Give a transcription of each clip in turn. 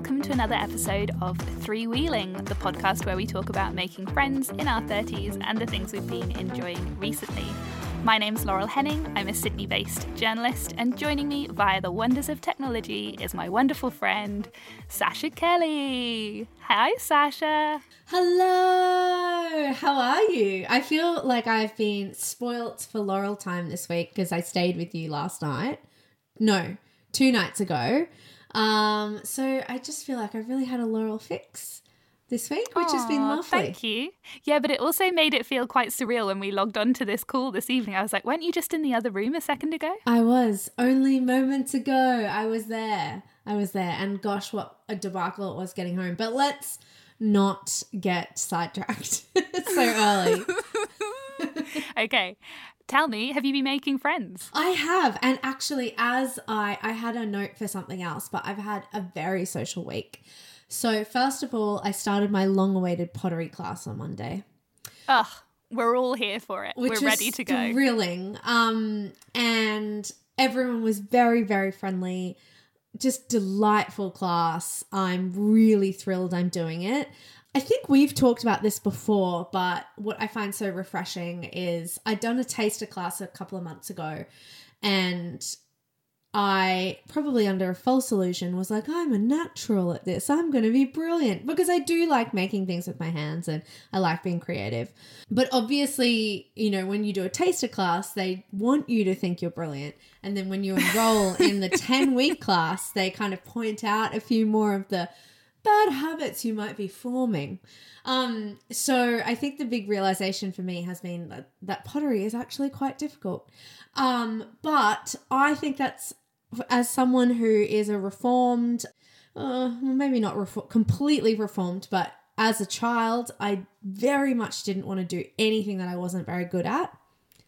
welcome to another episode of Three Wheeling, the podcast where we talk about making friends in our 30s and the things we've been enjoying recently. My name's Laurel Henning, I'm a Sydney based journalist, and joining me via the wonders of technology is my wonderful friend, Sasha Kelly. Hi, Sasha. Hello, how are you? I feel like I've been spoilt for Laurel time this week because I stayed with you last night. No, two nights ago. Um, so I just feel like I've really had a Laurel fix this week, which Aww, has been lovely. Thank you. Yeah, but it also made it feel quite surreal when we logged on to this call this evening. I was like, weren't you just in the other room a second ago? I was. Only moments ago, I was there. I was there. And gosh, what a debacle it was getting home. But let's not get sidetracked It's so early. okay. Tell me, have you been making friends? I have. And actually, as I I had a note for something else, but I've had a very social week. So, first of all, I started my long awaited pottery class on Monday. Ugh, we're all here for it. Which we're ready to go. Thrilling. Um, and everyone was very, very friendly. Just delightful class. I'm really thrilled I'm doing it. I think we've talked about this before, but what I find so refreshing is I'd done a taster class a couple of months ago and I probably under a false illusion was like, I'm a natural at this. I'm going to be brilliant because I do like making things with my hands and I like being creative. But obviously, you know, when you do a taster class, they want you to think you're brilliant. And then when you enroll in the 10 week class, they kind of point out a few more of the bad habits you might be forming. Um, so I think the big realization for me has been that, that pottery is actually quite difficult. Um, but I think that's as someone who is a reformed, uh, maybe not refor- completely reformed, but as a child, I very much didn't want to do anything that I wasn't very good at.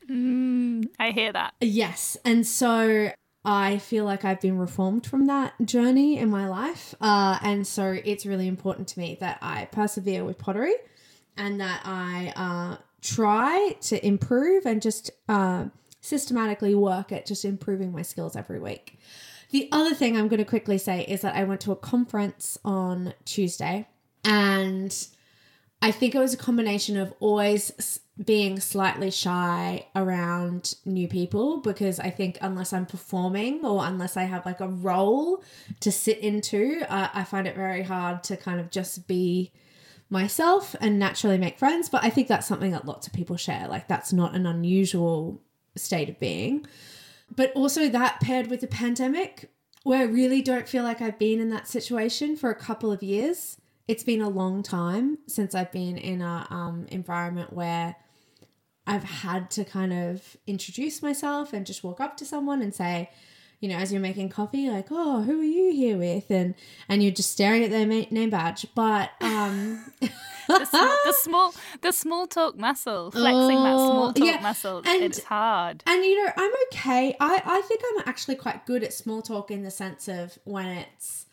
Mm, I hear that. Yes. And so I feel like I've been reformed from that journey in my life. Uh, and so it's really important to me that I persevere with pottery and that I uh, try to improve and just uh, systematically work at just improving my skills every week. The other thing I'm going to quickly say is that I went to a conference on Tuesday and I think it was a combination of always being slightly shy around new people because I think unless I'm performing or unless I have like a role to sit into, uh, I find it very hard to kind of just be myself and naturally make friends. But I think that's something that lots of people share. Like that's not an unusual state of being. But also that paired with the pandemic, where I really don't feel like I've been in that situation for a couple of years it's been a long time since I've been in a um, environment where I've had to kind of introduce myself and just walk up to someone and say, you know, as you're making coffee, like, oh, who are you here with? And and you're just staring at their name badge. But um, the, small, the small, the small talk muscle, flexing oh, that small talk yeah. muscle, and, it's hard. And you know, I'm okay. I I think I'm actually quite good at small talk in the sense of when it's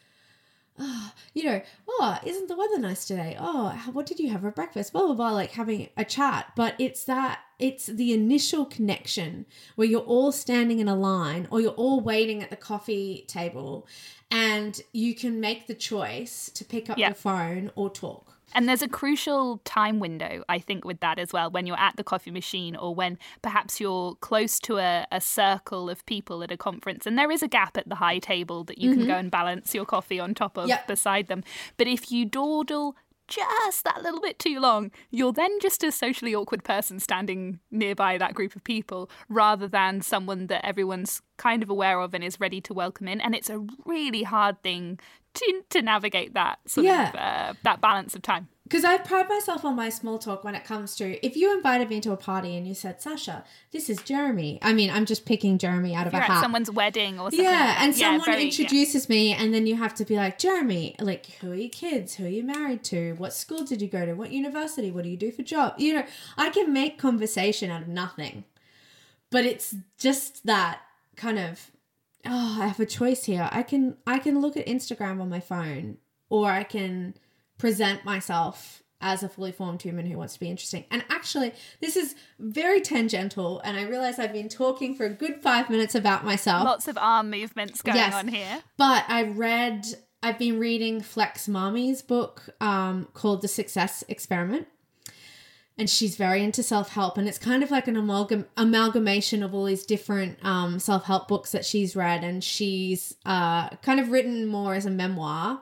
oh, you know, oh, isn't the weather nice today? Oh, what did you have for breakfast? Blah, blah, blah, like having a chat. But it's that, it's the initial connection where you're all standing in a line or you're all waiting at the coffee table and you can make the choice to pick up yep. your phone or talk. And there's a crucial time window, I think, with that as well, when you're at the coffee machine or when perhaps you're close to a, a circle of people at a conference and there is a gap at the high table that you mm-hmm. can go and balance your coffee on top of yep. beside them. But if you dawdle just that little bit too long, you're then just a socially awkward person standing nearby that group of people rather than someone that everyone's kind of aware of and is ready to welcome in. And it's a really hard thing to, to navigate that sort yeah. of uh, that balance of time because I pride myself on my small talk when it comes to if you invited me to a party and you said, Sasha, this is Jeremy. I mean, I'm just picking Jeremy out of You're a hat. someone's wedding or something. Yeah, and yeah, someone very, introduces yeah. me, and then you have to be like, Jeremy, like, who are your kids? Who are you married to? What school did you go to? What university? What do you do for job? You know, I can make conversation out of nothing, but it's just that kind of. Oh, I have a choice here. I can I can look at Instagram on my phone, or I can present myself as a fully formed human who wants to be interesting. And actually, this is very tangential, and I realize I've been talking for a good five minutes about myself. Lots of arm movements going yes, on here. But I read I've been reading Flex Mami's book um, called The Success Experiment. And she's very into self help. And it's kind of like an amalgam- amalgamation of all these different um, self help books that she's read. And she's uh, kind of written more as a memoir.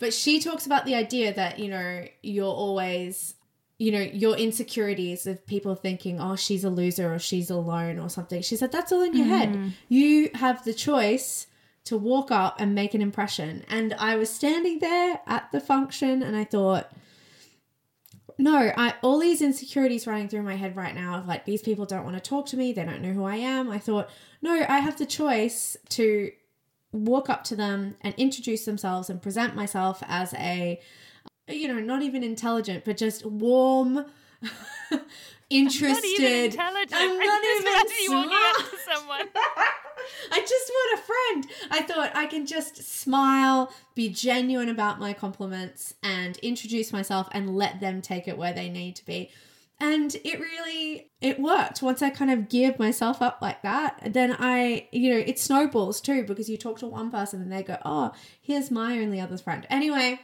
But she talks about the idea that, you know, you're always you know, your insecurities of people thinking, oh, she's a loser or she's alone or something. She said, that's all in your mm-hmm. head. You have the choice to walk up and make an impression. And I was standing there at the function and I thought, no, I all these insecurities running through my head right now of like these people don't want to talk to me, they don't know who I am. I thought, no, I have the choice to walk up to them and introduce themselves and present myself as a you know, not even intelligent, but just warm, interested. I'm not even. I'm not I even smart. someone. I just want a friend. I thought I can just smile, be genuine about my compliments, and introduce myself and let them take it where they need to be. And it really it worked. Once I kind of geared myself up like that, then I, you know, it snowballs too because you talk to one person and they go, "Oh, here's my only other friend." Anyway,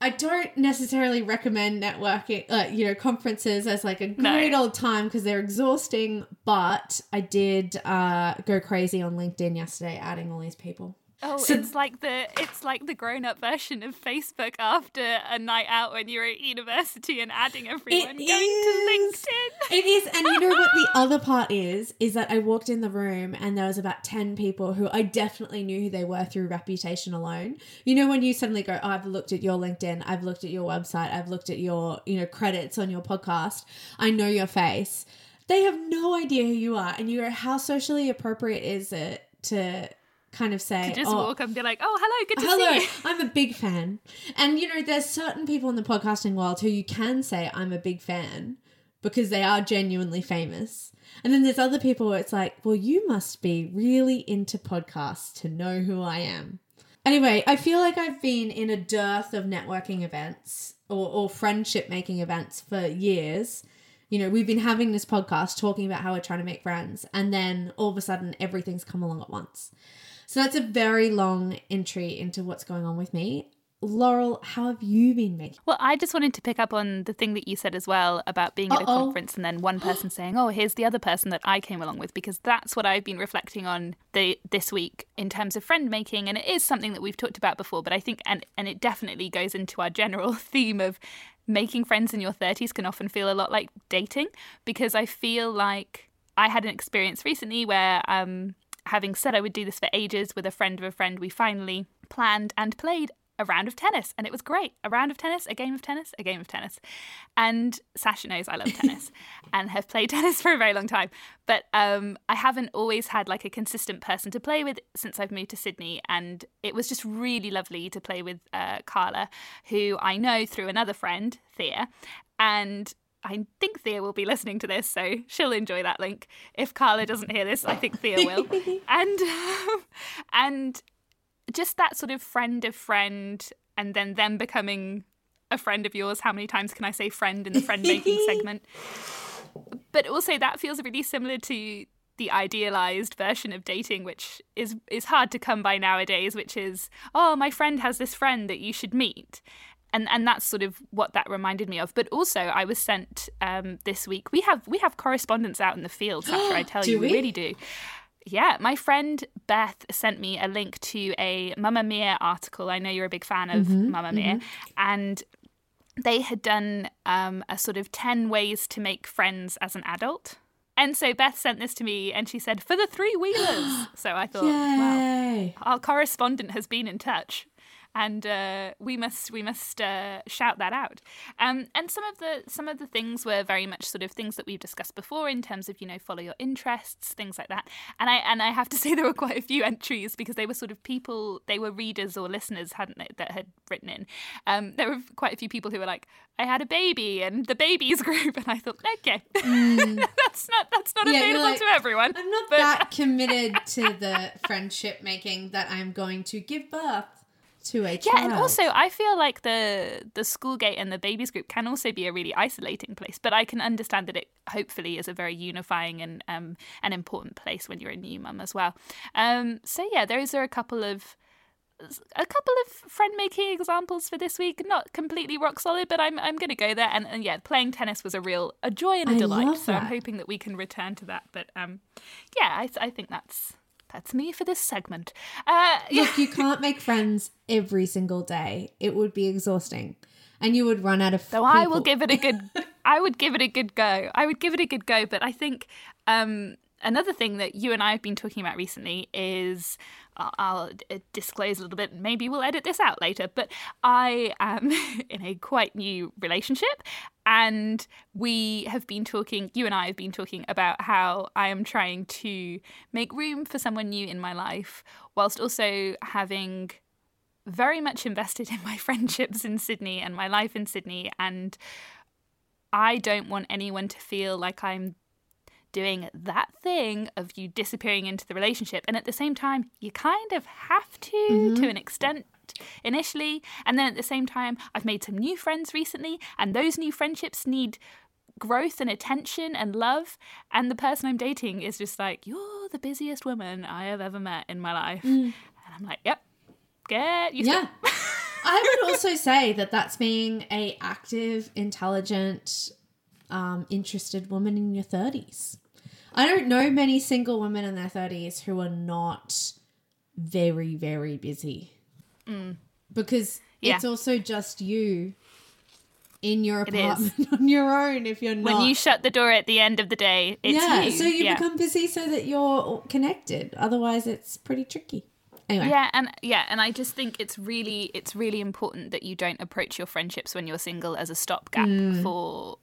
I don't necessarily recommend networking, uh, you know, conferences as like a great no. old time because they're exhausting. But I did uh, go crazy on LinkedIn yesterday, adding all these people. Oh, so, it's like the it's like the grown up version of Facebook after a night out when you're at university and adding everyone going is, to LinkedIn. It is, and you know what the other part is is that I walked in the room and there was about ten people who I definitely knew who they were through reputation alone. You know when you suddenly go, oh, I've looked at your LinkedIn, I've looked at your website, I've looked at your you know credits on your podcast, I know your face. They have no idea who you are, and you go, how socially appropriate is it to kind of say, just oh, walk up and be like, "Oh, hello, good to hello, see you." I'm a big fan, and you know, there's certain people in the podcasting world who you can say, "I'm a big fan," because they are genuinely famous. And then there's other people where it's like, well, you must be really into podcasts to know who I am. Anyway, I feel like I've been in a dearth of networking events or, or friendship making events for years. You know, we've been having this podcast talking about how we're trying to make friends, and then all of a sudden everything's come along at once. So that's a very long entry into what's going on with me. Laurel, how have you been making? Well, I just wanted to pick up on the thing that you said as well about being Uh-oh. at a conference and then one person saying, "Oh, here's the other person that I came along with," because that's what I've been reflecting on the this week in terms of friend making, and it is something that we've talked about before. But I think, and and it definitely goes into our general theme of making friends in your 30s can often feel a lot like dating because I feel like I had an experience recently where um having said I would do this for ages with a friend of a friend, we finally planned and played a round of tennis and it was great. A round of tennis, a game of tennis, a game of tennis. And Sasha knows I love tennis and have played tennis for a very long time. But um, I haven't always had like a consistent person to play with since I've moved to Sydney. And it was just really lovely to play with uh, Carla, who I know through another friend, Thea. And I think Thea will be listening to this, so she'll enjoy that link. If Carla doesn't hear this, I think Thea will. and um, and just that sort of friend of friend, and then them becoming a friend of yours. How many times can I say friend in the friend making segment? But also that feels really similar to the idealized version of dating which is is hard to come by nowadays which is oh my friend has this friend that you should meet and and that's sort of what that reminded me of. But also, I was sent um, this week. We have we have correspondence out in the field, Sasha. I tell you, we? we really do. Yeah, my friend Beth sent me a link to a Mamamia article. I know you're a big fan of mm-hmm, Mamamia, mm-hmm. and they had done um, a sort of 10 ways to make friends as an adult. And so Beth sent this to me and she said, for the three wheelers. so I thought, Yay. wow, our correspondent has been in touch and uh, we must we must uh, shout that out. Um, and some of the some of the things were very much sort of things that we've discussed before in terms of you know follow your interests, things like that. And I and I have to say there were quite a few entries because they were sort of people they were readers or listeners hadn't they that had written in. Um, there were quite a few people who were like, I had a baby and the babies group, and I thought, okay, mm. that's not that's not yeah, available like, to everyone. I'm not but... that committed to the friendship making that I'm going to give birth to a child. Yeah, and also I feel like the the school gate and the babies group can also be a really isolating place, but I can understand that it hopefully is a very unifying and um an important place when you're a new mum as well. Um, so yeah, those are a couple of a couple of friend making examples for this week. Not completely rock solid, but I'm I'm going to go there. And, and, yeah, playing tennis was a real a joy and a I delight. So I'm hoping that we can return to that. But um, yeah, I, I think that's that's me for this segment. Uh, Look, you can't make friends every single day. It would be exhausting. And you would run out of So I will give it a good. I would give it a good go. I would give it a good go. But I think um, another thing that you and I have been talking about recently is. I'll, uh, disclose a little bit. And maybe we'll edit this out later. But I am in a quite new relationship, and we have been talking. You and I have been talking about how I am trying to make room for someone new in my life, whilst also having very much invested in my friendships in Sydney and my life in Sydney. And I don't want anyone to feel like I'm doing that thing of you disappearing into the relationship. And at the same time, you kind of have to, to an extent. Initially, and then at the same time, I've made some new friends recently, and those new friendships need growth and attention and love. And the person I'm dating is just like, You're the busiest woman I have ever met in my life. And I'm like, Yep, get used to Yeah. I would also say that that's being a active, intelligent, um, interested woman in your 30s. I don't know many single women in their 30s who are not very, very busy. Because Mm. Yeah. it's also just you in your apartment on your own if you're not. when you shut the door at the end of the day, it's yeah, you. so you yeah. become busy so that you're connected. Otherwise, it's pretty tricky. Anyway, yeah, and yeah, and I just think it's really it's really important that you don't approach your friendships when you're single as a stopgap Mm. for,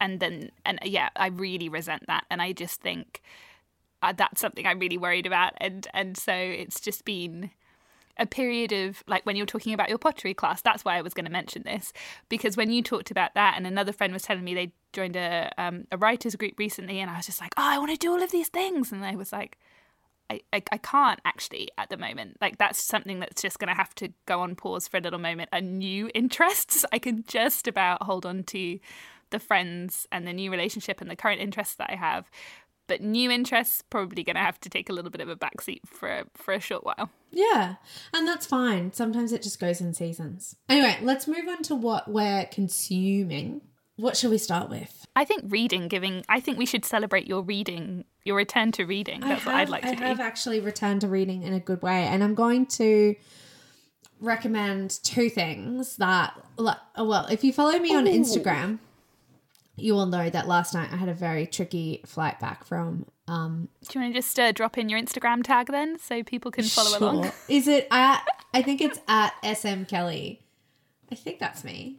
and then and yeah, I really resent that, and I just think uh, that's something I'm really worried about, and and so it's just been a period of like when you're talking about your pottery class that's why i was going to mention this because when you talked about that and another friend was telling me they joined a um, a writers group recently and i was just like oh i want to do all of these things and i was like I, I, I can't actually at the moment. Like that's something that's just going to have to go on pause for a little moment. And new interests, I can just about hold on to the friends and the new relationship and the current interests that I have. But new interests probably going to have to take a little bit of a backseat for for a short while. Yeah, and that's fine. Sometimes it just goes in seasons. Anyway, let's move on to what we're consuming. What shall we start with? I think reading, giving. I think we should celebrate your reading, your return to reading. That's what I'd like to do. I have actually returned to reading in a good way, and I'm going to recommend two things that. Well, if you follow me on Ooh. Instagram, you will know that last night I had a very tricky flight back from. Um, Do you want to just uh, drop in your Instagram tag then, so people can follow along? Sure. Is it at? I think it's at SM Kelly. I think that's me.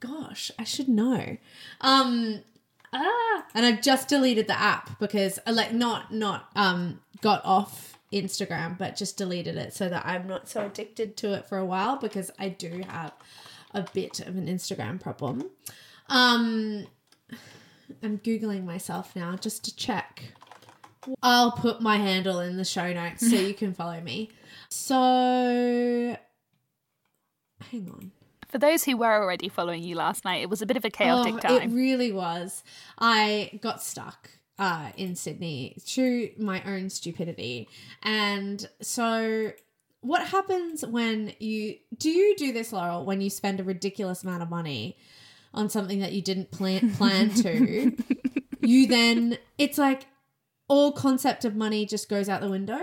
Gosh, I should know. Um, ah, and I've just deleted the app because I like not not um got off Instagram, but just deleted it so that I'm not so addicted to it for a while because I do have a bit of an Instagram problem. Um, I'm googling myself now just to check. I'll put my handle in the show notes so you can follow me. So, hang on. For those who were already following you last night, it was a bit of a chaotic Oh, time. It really was. I got stuck uh, in Sydney through my own stupidity. And so, what happens when you do you do this, Laurel, when you spend a ridiculous amount of money on something that you didn't plan plan to? you then it's like all concept of money just goes out the window.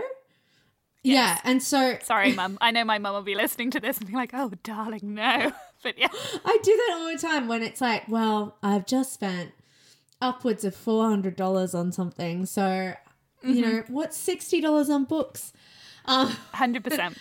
Yeah, and so Sorry, mum. I know my mum will be listening to this and be like, "Oh, darling, no." But yeah, I do that all the time when it's like, well, I've just spent upwards of four hundred dollars on something, so you know what's sixty dollars on books. Um, hundred percent.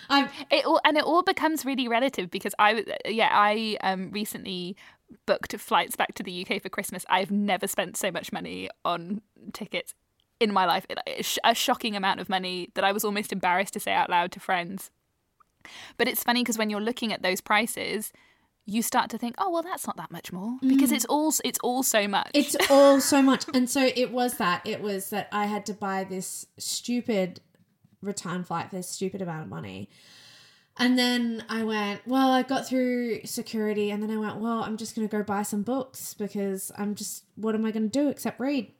It all and it all becomes really relative because I yeah I um recently booked flights back to the UK for Christmas. I've never spent so much money on tickets in my life. It- a shocking amount of money that I was almost embarrassed to say out loud to friends. But it's funny because when you're looking at those prices, you start to think, oh well, that's not that much more because mm. it's all it's all so much. it's all so much, and so it was that it was that I had to buy this stupid return flight for this stupid amount of money. And then I went, well, I got through security, and then I went, well, I'm just going to go buy some books because I'm just, what am I going to do except read?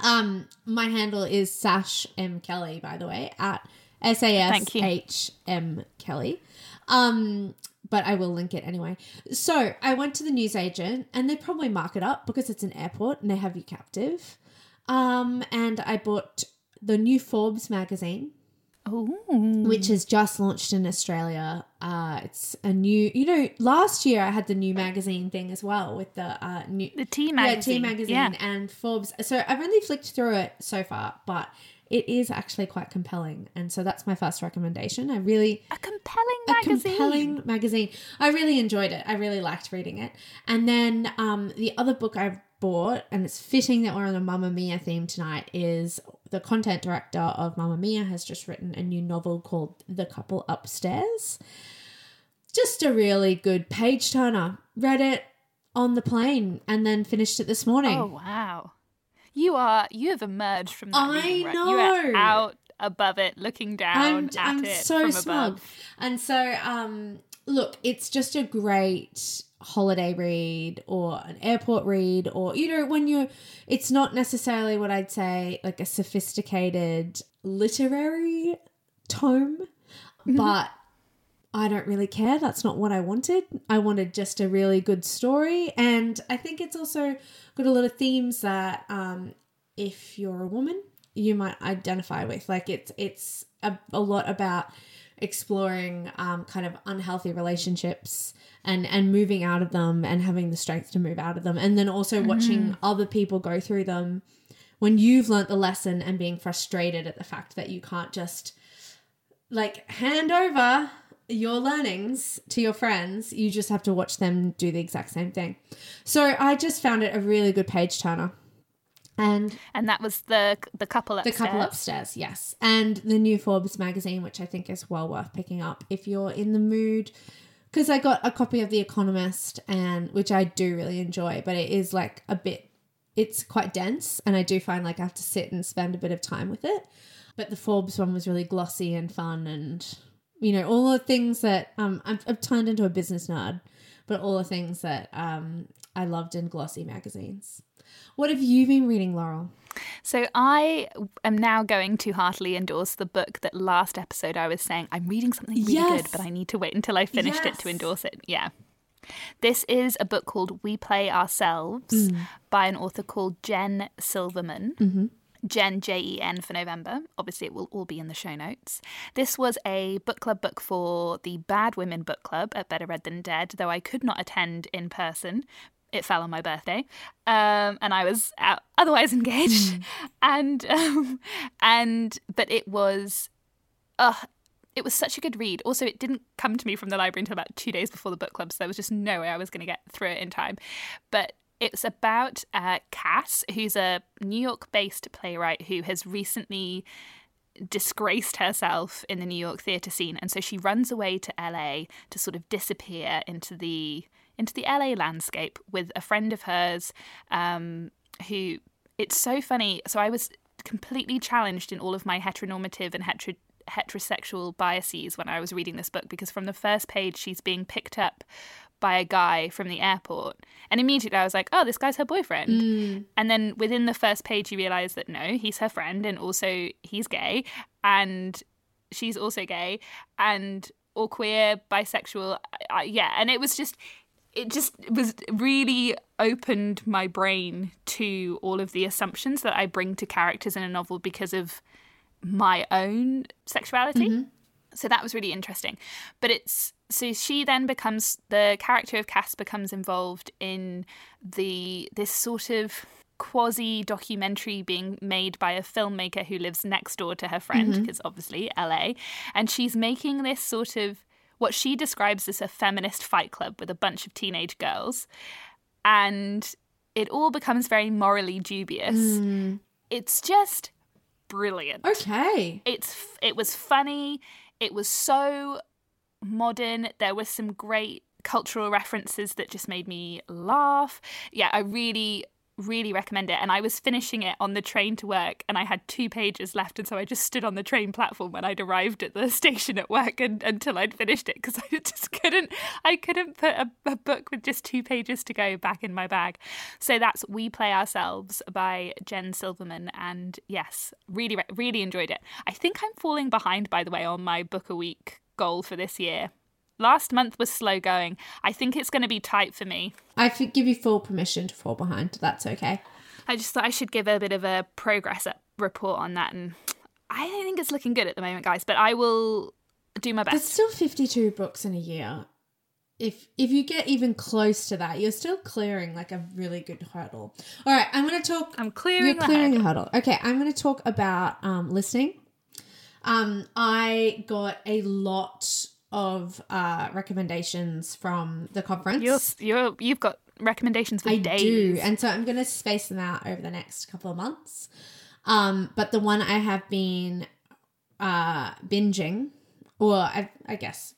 Um, my handle is Sash M Kelly, by the way, at S A S. H M Kelly. Um, but I will link it anyway. So I went to the newsagent and they probably mark it up because it's an airport and they have you captive. Um, and I bought the new Forbes magazine, Oh, which has just launched in Australia. Uh, it's a new, you know, last year I had the new magazine thing as well with the uh, new the T yeah, magazine. T magazine Yeah. and Forbes. So I've only flicked through it so far, but it is actually quite compelling, and so that's my first recommendation. I really A compelling a magazine. compelling magazine. I really enjoyed it. I really liked reading it. And then um, the other book I bought, and it's fitting that we're on a Mamamia theme tonight, is the content director of Mamamia has just written a new novel called The Couple Upstairs. Just a really good page turner. Read it on the plane and then finished it this morning. Oh wow, you are you have emerged from that. I reading, right? You are know. out above it, looking down I'm, at I'm it so from smug. above. And so, um, look, it's just a great holiday read or an airport read, or, you know, when you're, it's not necessarily what I'd say like a sophisticated literary tome, but. I don't really care. That's not what I wanted. I wanted just a really good story. And I think it's also got a lot of themes that um, if you're a woman, you might identify with. Like it's it's a, a lot about exploring um, kind of unhealthy relationships and and moving out of them and having the strength to move out of them, and then also watching other people go through them when you've learnt the lesson and being frustrated at the fact that you can't just like hand over your learnings to your friends. You just have to watch them do the exact same thing. So i just found it a really good page turner and And that was the the couple upstairs. the couple upstairs. yes. And the new forbes magazine which i think is well worth picking up if you're in the mood. Because i got a copy of the economist and which i do really enjoy but it is like a bit it's quite dense and i do find like i have to sit and spend a bit of time with it. But the forbes one was really glossy and fun and you know all the things that um i've, I've turned into a business nerd but all the things that um i loved in glossy magazines what have you been reading laurel So I am now going to heartily endorse the book that last episode I was saying I'm reading something really Yes. good, but I need to wait until I finished it to endorse it. Yeah. This is a book called We Play Ourselves Mm. by an author called Jen Silverman. Mm-hmm. Jen, J E N for November. Obviously, it will all be in the show notes. This was a book club book for the Bad Women Book Club at Better Read Than Dead, though I could not attend in person. It fell on my birthday, um, and I was out, otherwise engaged. And um, and but it was, uh, it was such a good read. Also, it didn't come to me from the library until about two days before the book club, so there was just no way I was going to get through it in time. But it's about uh, Cass, who's a New York based playwright who has recently disgraced herself in the New York theatre scene. And so she runs away to LA to sort of disappear into the into the LA landscape with a friend of hers um, who it's so funny. So I was completely challenged in all of my heteronormative and hetero heterosexual biases when I was reading this book because from the first page she's being picked up by a guy from the airport. And immediately I was like oh this guy's her boyfriend. And then within the first page you realize that no he's her friend and also he's gay. And she's also gay. And or queer bisexual yeah. And it was just it just was really opened my brain to all of the assumptions that I bring to characters in a novel because of my own sexuality. Mm-hmm. So that was really interesting. But it's so she then becomes the character of Cass becomes involved in the this sort of quasi documentary being made by a filmmaker who lives next door to her friend mm-hmm. because obviously LA and she's making this sort of what she describes as a feminist fight club with a bunch of teenage girls. And it all becomes very morally dubious. Mm. It's just brilliant. Okay. It's it was funny. It was so modern. There were some great cultural references that just made me laugh. Yeah i really really recommend it. And I was finishing it on the train to work, and I had two pages left, and so I just stood on the train platform when I'd arrived at the station at work and, until I'd finished it because I just couldn't. I couldn't put a, a, book with just two pages to go back in my bag. So that's We Play Ourselves by Jen Silverman, and yes, really, really enjoyed it. I think I'm falling behind, by the way, on my book a week goal for this year. Last month was slow going. I think it's going to be tight for me. I give you full permission to fall behind. That's okay. I just thought I should give a bit of a progress report on that. And I think it's looking good at the moment, guys, but I will do my best. There's still 52 books in a year. If if you get even close to that, you're still clearing like a really good hurdle. All right, I'm going to talk. I'm clearing. You're clearing a hurdle. Okay, I'm going to talk about um, listening. Um, I got a lot of uh, recommendations from the conference. You're, you're you've got recommendations for I days. do, and so I'm going to space them out over the next couple of months. Um, but the one I have been uh, binging, or I, I guess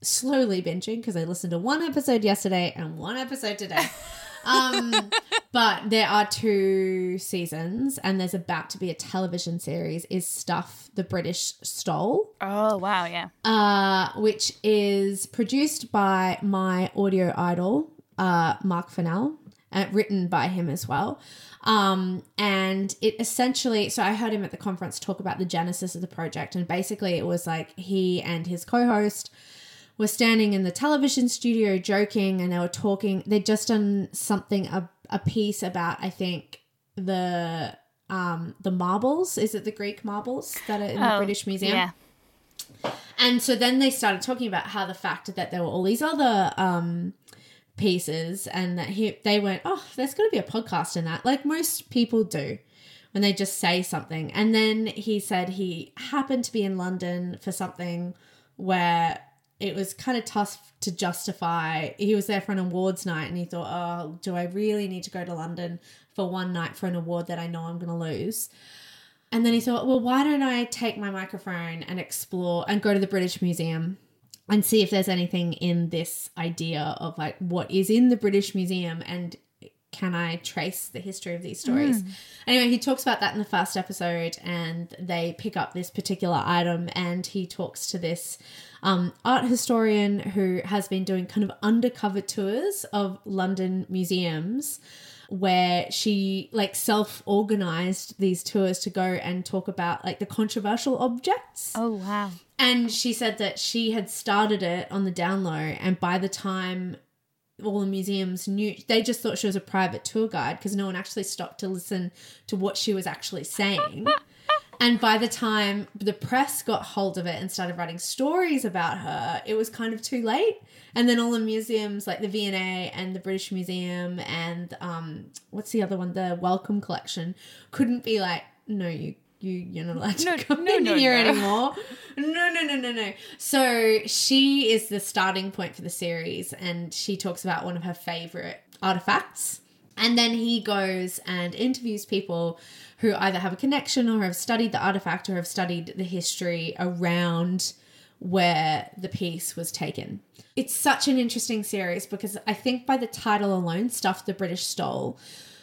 slowly binging because I listened to one episode yesterday and one episode today. um, but there are two seasons, and there's about to be a television series. Is stuff the British stole? Oh wow, yeah. Uh, which is produced by my audio idol, uh, Mark Fennell, uh, written by him as well. Um, and it essentially, so I heard him at the conference talk about the genesis of the project, and basically it was like he and his co-host were standing in the television studio joking and they were talking. They'd just done something, a, a piece about, I think, the um the marbles. Is it the Greek marbles that are in oh, the British Museum? Yeah. And so then they started talking about how the fact that there were all these other um pieces and that he they went, Oh, there's gotta be a podcast in that. Like most people do when they just say something. And then he said he happened to be in London for something where it was kind of tough to justify. He was there for an awards night and he thought, oh, do I really need to go to London for one night for an award that I know I'm going to lose? And then he thought, well, why don't I take my microphone and explore and go to the British Museum and see if there's anything in this idea of like what is in the British Museum and can I trace the history of these stories? Mm. Anyway, he talks about that in the first episode, and they pick up this particular item, and he talks to this um, art historian who has been doing kind of undercover tours of London museums where she like self organized these tours to go and talk about like the controversial objects. Oh, wow. And she said that she had started it on the down low, and by the time all the museums knew they just thought she was a private tour guide because no one actually stopped to listen to what she was actually saying. and by the time the press got hold of it and started writing stories about her, it was kind of too late. And then all the museums, like the V&A and the British Museum and um, what's the other one, the Wellcome Collection, couldn't be like, no, you you you're not allowed to no, come no, in no, here no. anymore. No, no, no, no, no. So she is the starting point for the series, and she talks about one of her favorite artifacts. And then he goes and interviews people who either have a connection or have studied the artifact or have studied the history around where the piece was taken. It's such an interesting series because I think by the title alone, Stuff the British Stole,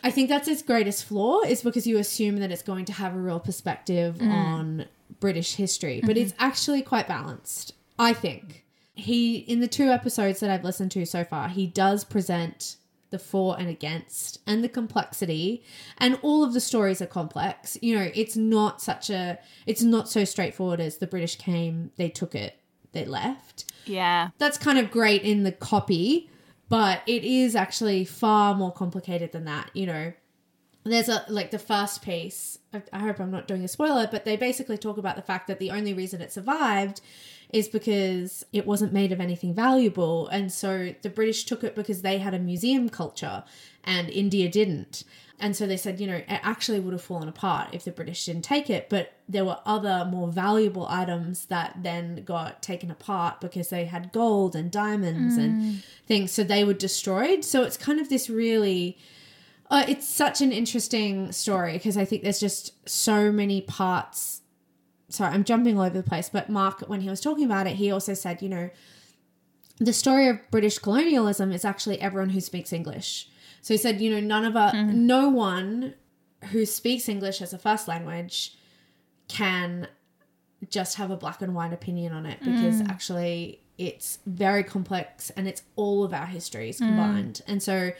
I think that's its greatest flaw is because you assume that it's going to have a real perspective mm. on British history, but mm-hmm. it's actually quite balanced. I think he in the two episodes that I've listened to so far, he does present the for and against and the complexity and all of the stories are complex you know it's not such a it's not so straightforward as the british came they took it they left yeah that's kind of great in the copy but it is actually far more complicated than that you know. There's a like the first piece I, I hope i'm not doing a spoiler but they basically talk about the fact that the only reason it survived is because it wasn't made of anything valuable. And so the british took it because they had a museum culture and india didn't and so they said, you know, it actually would have fallen apart if the British didn't take it. But there were other more valuable items that then got taken apart because they had gold and diamonds mm. and things. So they were destroyed. So it's kind of this really. Uh, it's such an interesting story because I think there's just so many parts. Sorry, I'm jumping all over the place. But Mark, when he was talking about it, he also said, you know, the story of British colonialism is actually everyone who speaks English. So he said, you know, none of us, mm-hmm. no one who speaks English as a first language can just have a black and white opinion on it because mm. actually it's very complex and it's all of our histories mm. combined. And so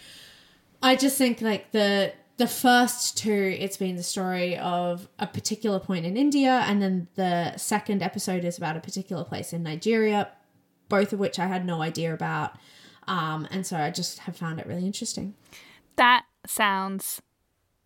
I just think like the the first two, it's been the story of a particular point in India, and then the second episode is about a particular place in Nigeria, both of which I had no idea about. Um, and so I just have found it really interesting. That sounds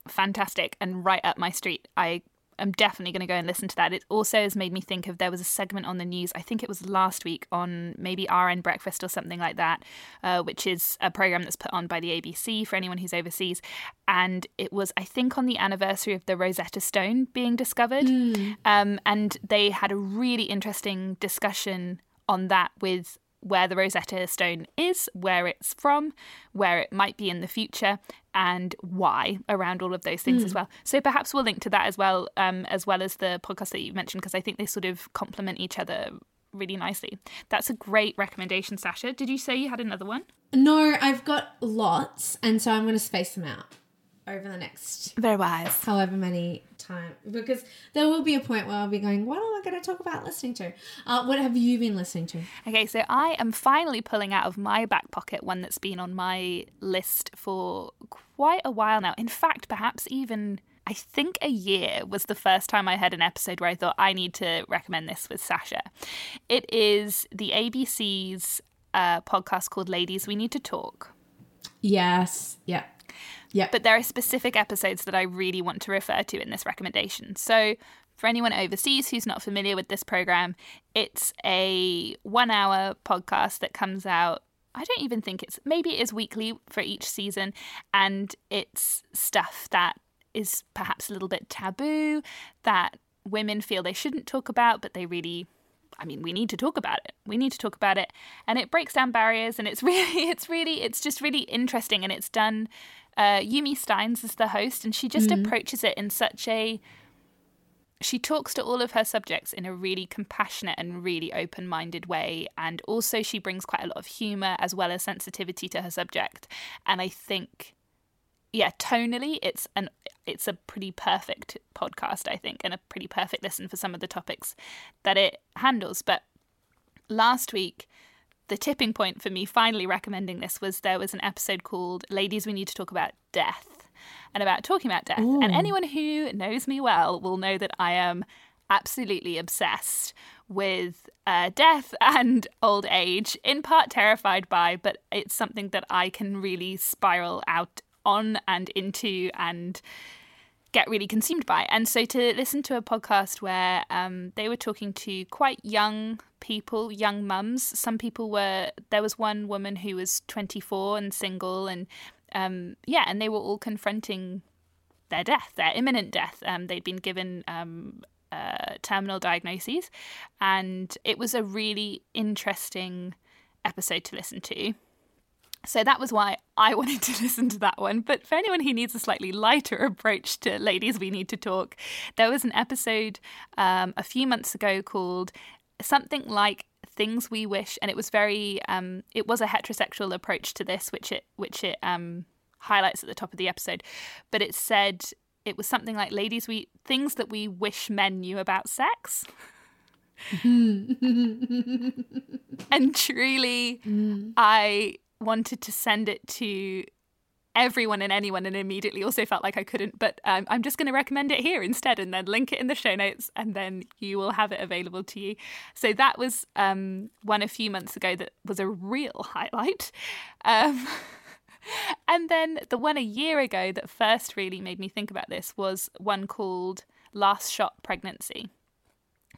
fantastic and right up my street. I am definitely going to go and listen to that. It also has made me think of there was a segment on the news, I think it was last week on maybe RN Breakfast or something like that, uh, which is a program that's put on by the ABC for anyone who's overseas. And it was, I think, on the anniversary of the Rosetta Stone being discovered. Um, and they had a really interesting discussion on that with where the Rosetta Stone is, where it's from, where it might be in the future, and why around all of those things as well. So perhaps we'll link to that as well, um, as well as the podcast that you mentioned, because I think they sort of complement each other really nicely. That's a great recommendation, Sasha. Did you say you had another one? No, I've got lots, and so I'm going to space them out over the next Very wise. however many time because there will be a point where I'll be going, what am I going to talk about listening to? Uh, what have you been listening to? Okay, so I am finally pulling out of my back pocket one that's been on my list for quite a while now. In fact, perhaps even I think a year was the first time I had an episode where I thought I need to recommend this with Sasha. It is the ABC's uh, podcast called Ladies We Need to Talk. Yes. Yeah. Yeah. But there are specific episodes that I really want to refer to in this recommendation. So, for anyone overseas who's not familiar with this program, it's a one hour podcast that comes out. I don't even think it's maybe it is weekly for each season, and it's stuff that is perhaps a little bit taboo that women feel they shouldn't talk about, but they really I mean, we need to talk about it. We need to talk about it, and it breaks down barriers, and it's really, it's really, it's just really interesting, and it's done. Uh, Yumi Stynes is the host, and she just approaches it in such a. She talks to all of her subjects in a really compassionate and really open-minded way, and also she brings quite a lot of humor as well as sensitivity to her subject, and I think yeah, tonally, it's an it's a pretty perfect podcast, I think, and a pretty perfect listen for some of the topics that it handles. But last week, the tipping point for me finally recommending this was there was an episode called "Ladies, We Need to Talk About Death," and about talking about death. And anyone who knows me well will know that I am absolutely obsessed with uh, death and old age, in part terrified by, but it's something that I can really spiral out on and into and get really consumed by. And so to listen to a podcast where um, they were talking to quite young people, young mums. Some people were, there was one woman who was 24 and single, and um, yeah, and they were all confronting their death, their imminent death. Um, they'd been given um, uh, terminal diagnoses, and it was a really interesting episode to listen to. So that was why I wanted to listen to that one. But for anyone who needs a slightly lighter approach to Ladies We Need to Talk, there was an episode um, a few months ago called something like Things We Wish, and it was very, um, it was a heterosexual approach to this, which it, which it um, highlights at the top of the episode. But it said it was something like Ladies We, Things That We Wish Men Knew About Sex. and truly, I wanted to send it to everyone and anyone and immediately also felt like I couldn't. But um, I'm just going to recommend it here instead and then link it in the show notes and then you will have it available to you. So that was um, one a few months ago that was a real highlight. Um, and then the one a year ago that first really made me think about this was one called Last Shot Pregnancy.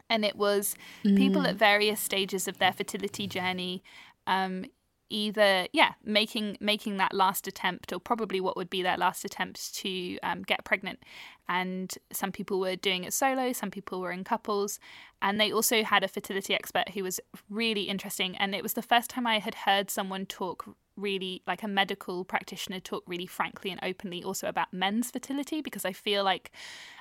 And it was people at various stages of their fertility journey um, either yeah making making that last attempt or probably what would be their last attempt to um, get pregnant and some people were doing it solo some people were in couples and they also had a fertility expert who was really interesting and it was the first time i had heard someone talk really like a medical practitioner talk really frankly and openly also about men's fertility because I feel like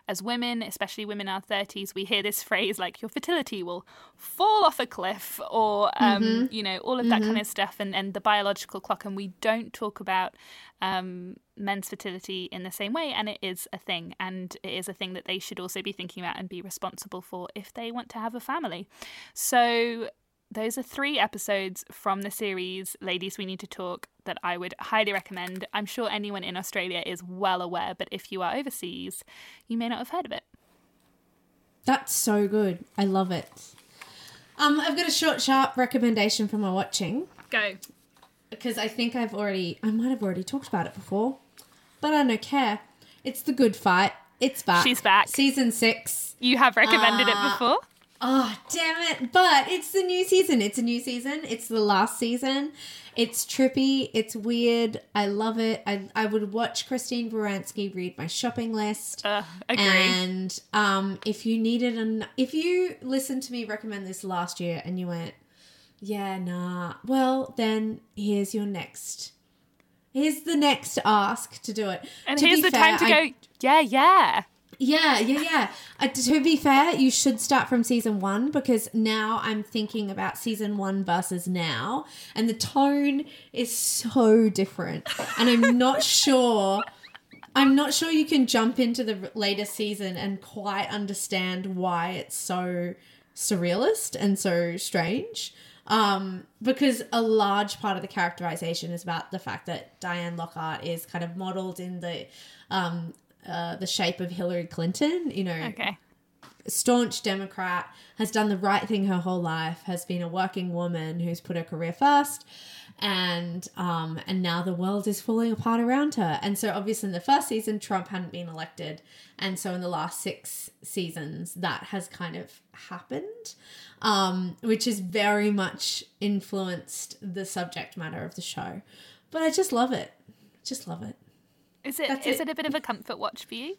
as women, especially women in our 30s, we hear this phrase like your fertility will fall off a cliff or, um, mm-hmm. you know, all of that mm-hmm. kind of stuff and, and the biological clock. And we don't talk about um, men's fertility in the same way. And it is a thing. And it is a thing that they should also be thinking about and be responsible for if they want to have a family. So those are three episodes from the series Ladies We Need to Talk that I would highly recommend. I'm sure anyone in Australia is well aware, but if you are overseas, you may not have heard of it. That's so good. I love it. Um, I've got a short, sharp recommendation for my watching. Go. Because I think I've already, I might have already talked about it before, but I don't care. It's The Good Fight. It's back. She's back. Season six. You have recommended uh, it before? Oh, damn it. But it's the new season. It's a new season. It's the last season. It's trippy. It's weird. I love it. I, I would watch Christine Baranski read my shopping list. Uh, agree. And um, if you needed an, if you listened to me recommend this last year and you went, yeah, nah, well, then here's your next. Here's the next ask to do it. And to here's the fair, time to I, go, yeah, yeah. Yeah, yeah, yeah. Uh, to be fair, you should start from season one because now I'm thinking about season one versus now, and the tone is so different. And I'm not sure. I'm not sure you can jump into the latest season and quite understand why it's so surrealist and so strange. Um, because a large part of the characterization is about the fact that Diane Lockhart is kind of modeled in the um, uh, the shape of Hillary Clinton. You know, okay. staunch Democrat, has done the right thing her whole life, has been a working woman who's put her career first, and um, and now the world is falling apart around her. And so, obviously, in the first season, Trump hadn't been elected, and so in the last six seasons, that has kind of happened, um, which has very much influenced the subject matter of the show. But I just love it. Just love it. Is it That's is it. it a bit of a comfort watch for you?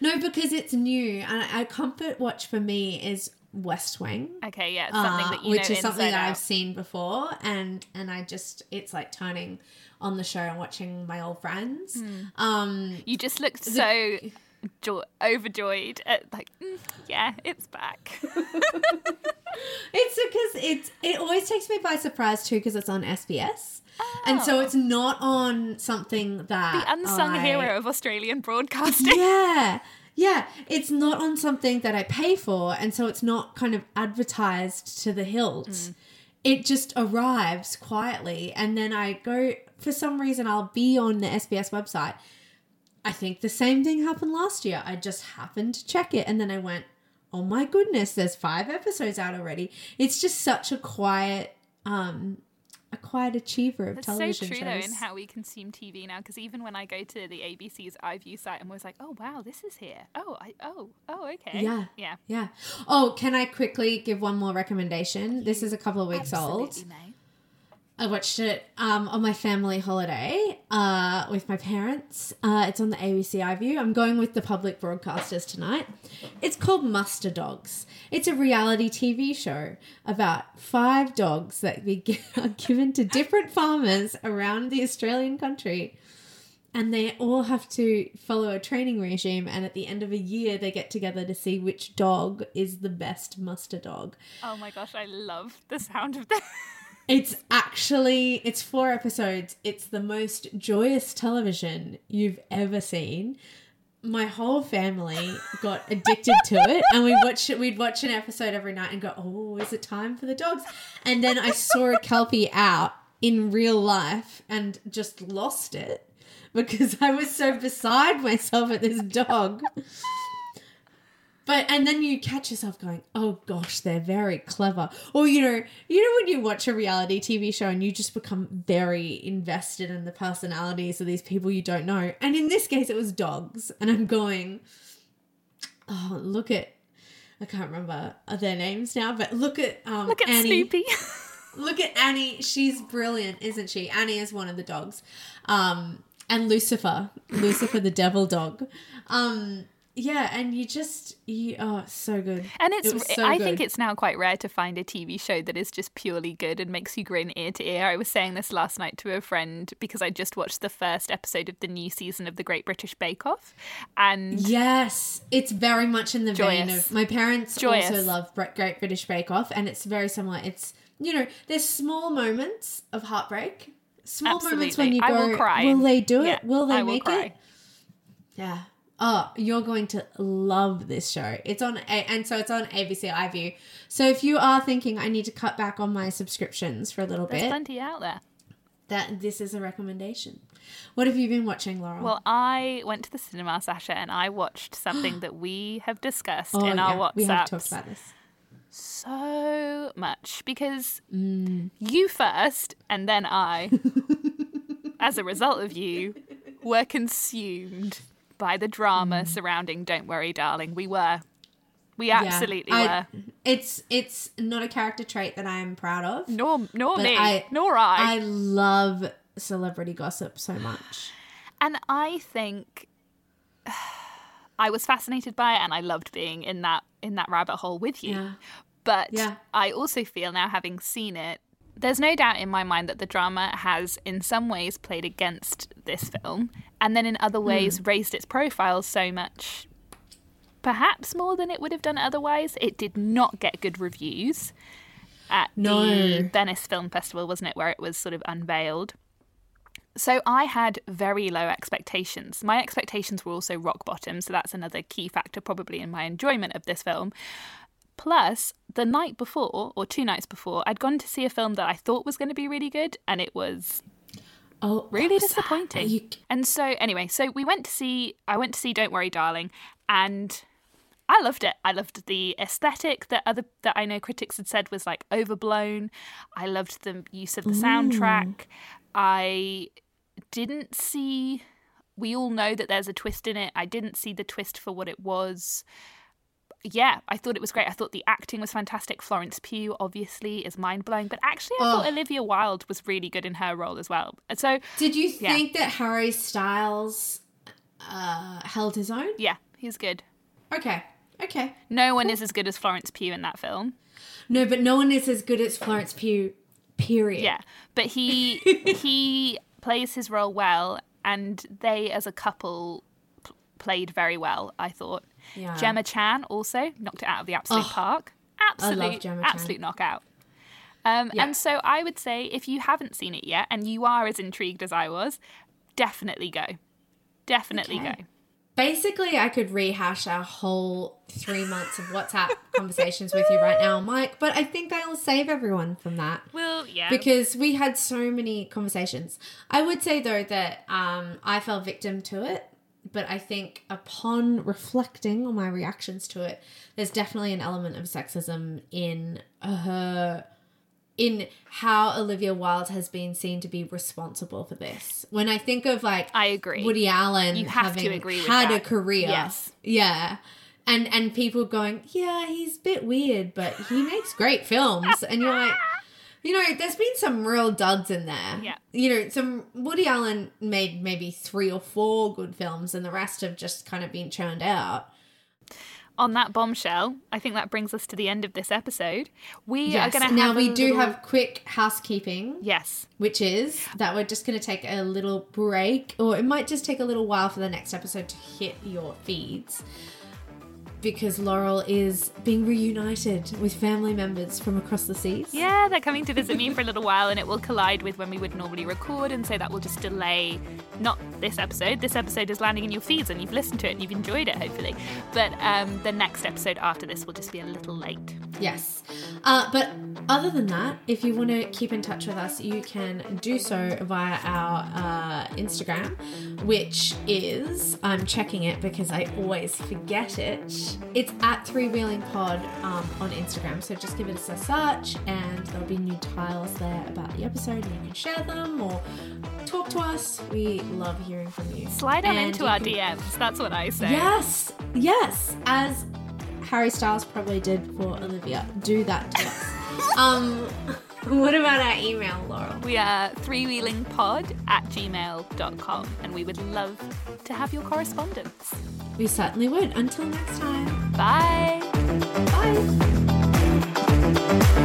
No, because it's new, and a comfort watch for me is West Wing. Okay, yeah, something uh, that you which is something that out. I've seen before, and and I just it's like turning on the show and watching my old friends. Mm. Um, you just looked the, so jo- overjoyed at like, mm, yeah, it's back. it's because it's it always takes me by surprise too because it's on SBS. Oh. And so it's not on something that the unsung I, hero of Australian broadcasting. Yeah. Yeah, it's not on something that I pay for, and so it's not kind of advertised to the hilt. Mm. It just arrives quietly, and then I go for some reason I'll be on the SBS website. I think the same thing happened last year. I just happened to check it, and then I went, "Oh my goodness, there's five episodes out already." It's just such a quiet um a quiet achiever of That's television so true shows. though in how we consume TV now. Because even when I go to the ABC's iView site, I'm always like, oh wow, this is here. Oh, I oh oh okay. Yeah, yeah, yeah. Oh, can I quickly give one more recommendation? This is a couple of weeks old. May. I watched it um, on my family holiday uh, with my parents. Uh, it's on the ABC iView. I'm going with the public broadcasters tonight. It's called Muster Dogs. It's a reality TV show about five dogs that are given to different farmers around the Australian country. And they all have to follow a training regime. And at the end of a year, they get together to see which dog is the best muster dog. Oh my gosh, I love the sound of that. It's actually it's four episodes. It's the most joyous television you've ever seen. My whole family got addicted to it, and we watch it. We'd watch an episode every night and go, "Oh, is it time for the dogs?" And then I saw a kelpie out in real life and just lost it because I was so beside myself at this dog. But and then you catch yourself going, "Oh gosh, they're very clever." Or you know, you know when you watch a reality TV show and you just become very invested in the personalities of these people you don't know. And in this case it was dogs. And I'm going, "Oh, look at I can't remember their names now, but look at um Look at Annie. Snoopy. look at Annie. She's brilliant, isn't she? Annie is one of the dogs. Um and Lucifer, Lucifer the devil dog. Um yeah, and you just you oh so good. And it's It so I think it's now quite rare to find a TV show that is just purely good and makes you grin ear to ear. I was saying this last night to a friend because I just watched the first episode of the new season of the Great British Bake Off and Yes, it's very much in the vein of my parents Joyous. also love Great British Bake Off, and it's very similar. It's you know, there's small moments of heartbreak, small moments when Absolutely. you I go, will cry. will they do it? Yeah, will they I will make cry. it? Yeah. Oh, you're going to love this show. It's on, A- and so it's on ABC iView. So if you are thinking I need to cut back on my subscriptions for a little There's bit, plenty out there. that this is a recommendation. What have you been watching, Laurel? Well, I went to the cinema, Sasha, and I watched something that we have discussed oh, in our yeah, WhatsApp we have talked about this. so much because Mm. you first and then I, as a result of you, were consumed by the drama Mm. surrounding Don't Worry, Darling. We were. We absolutely I- were. It's it's not a character trait that I'm proud of. Nor, nor me, I- nor I. I love celebrity gossip so much. And I think I was fascinated by it and I loved being in that in that rabbit hole with you. Yeah. But Yeah. I also feel now having seen it there's no doubt in my mind that the drama has in some ways played against this film and then in other ways hmm. raised its profile so much perhaps more than it would have done otherwise. It did not get good reviews at the Venice Film Festival, wasn't it, where it was sort of unveiled. So I had very low expectations. My expectations were also rock bottom, so that's another key factor probably in my enjoyment of this film. Plus, the night before, or two nights before, I'd gone to see a film that I thought was going to be really good, and it was Oh, really disappointing. You- And so anyway, so we went to see I went to see Don't Worry Darling and I loved it. I loved the aesthetic that other that I know critics had said was like overblown. I loved the use of the soundtrack. I didn't see we all know that there's a twist in it. I didn't see the twist for what it was. Yeah, I thought it was great. I thought the acting was fantastic. Florence Pugh obviously is mind blowing, but actually I thought Olivia Wilde was really good in her role as well. And So Did you Yeah. think that Harry Styles uh, held his own? yeah, he's good. Okay. Okay. No one is as good as Florence Pugh in that film. No, but no one is as good as Florence Pugh. Period. Yeah, but he he plays his role well, and they as a couple played very well. I thought. Yeah. Gemma Chan also knocked it out of the absolute Oh, park. Absolute, Gemma Chan. absolute knockout. Um, Yeah. And so I would say if you haven't seen it yet and you are as intrigued as I was, definitely go. Definitely Okay. go. Basically, I could rehash our whole three months of WhatsApp conversations with you right now, Mike, but I think I'll save everyone from that. Well, yeah. because we had so many conversations. I would say though that um, I fell victim to it, but I think upon reflecting on my reactions to it, there's definitely an element of sexism in her. In how Olivia Wilde has been seen to be responsible for this. When I think of like I agree. Woody Allen You have to having agree with had a career. Yes. Yeah. And and people going, Yeah, he's a bit weird, but he makes great films. And you're like you know, there's been some real duds in there. Yeah. You know, some Woody Allen made maybe three or four good films and the rest have just kind of been churned out. on that bombshell, I think that brings us to the end of this episode. We Yes. are going to now we do little- have quick housekeeping. yes. which is that we're just going to take a little break, or it might just take a little while for the next episode to hit your feeds. Because Laurel is being reunited with family members from across the seas. Yeah, they're coming to visit me for a little while, and it will collide with when we would normally record, and so that will just delay not this episode. This episode is landing in your feeds, and you've listened to it and you've enjoyed it, hopefully. But um, the next episode after this will just be a little late. Yes. Uh, but other than that, if you want to keep in touch with us, you can do so via our uh, Instagram, which is, I'm checking it because I always forget it. It's at Three Wheeling Pod um, on Instagram. So just give it a search and there'll be new tiles there about the episode and you can share them or talk to us. We love hearing from you. Slide on And into our can- DMs. That's what I say. Yes, yes, as Harry Styles probably did for Olivia. Do that to us. um, what about our email, Laurel? We are threewheelingpod at gmail.com, and we would love to have your correspondence. We certainly would. Until next time. Bye. Bye.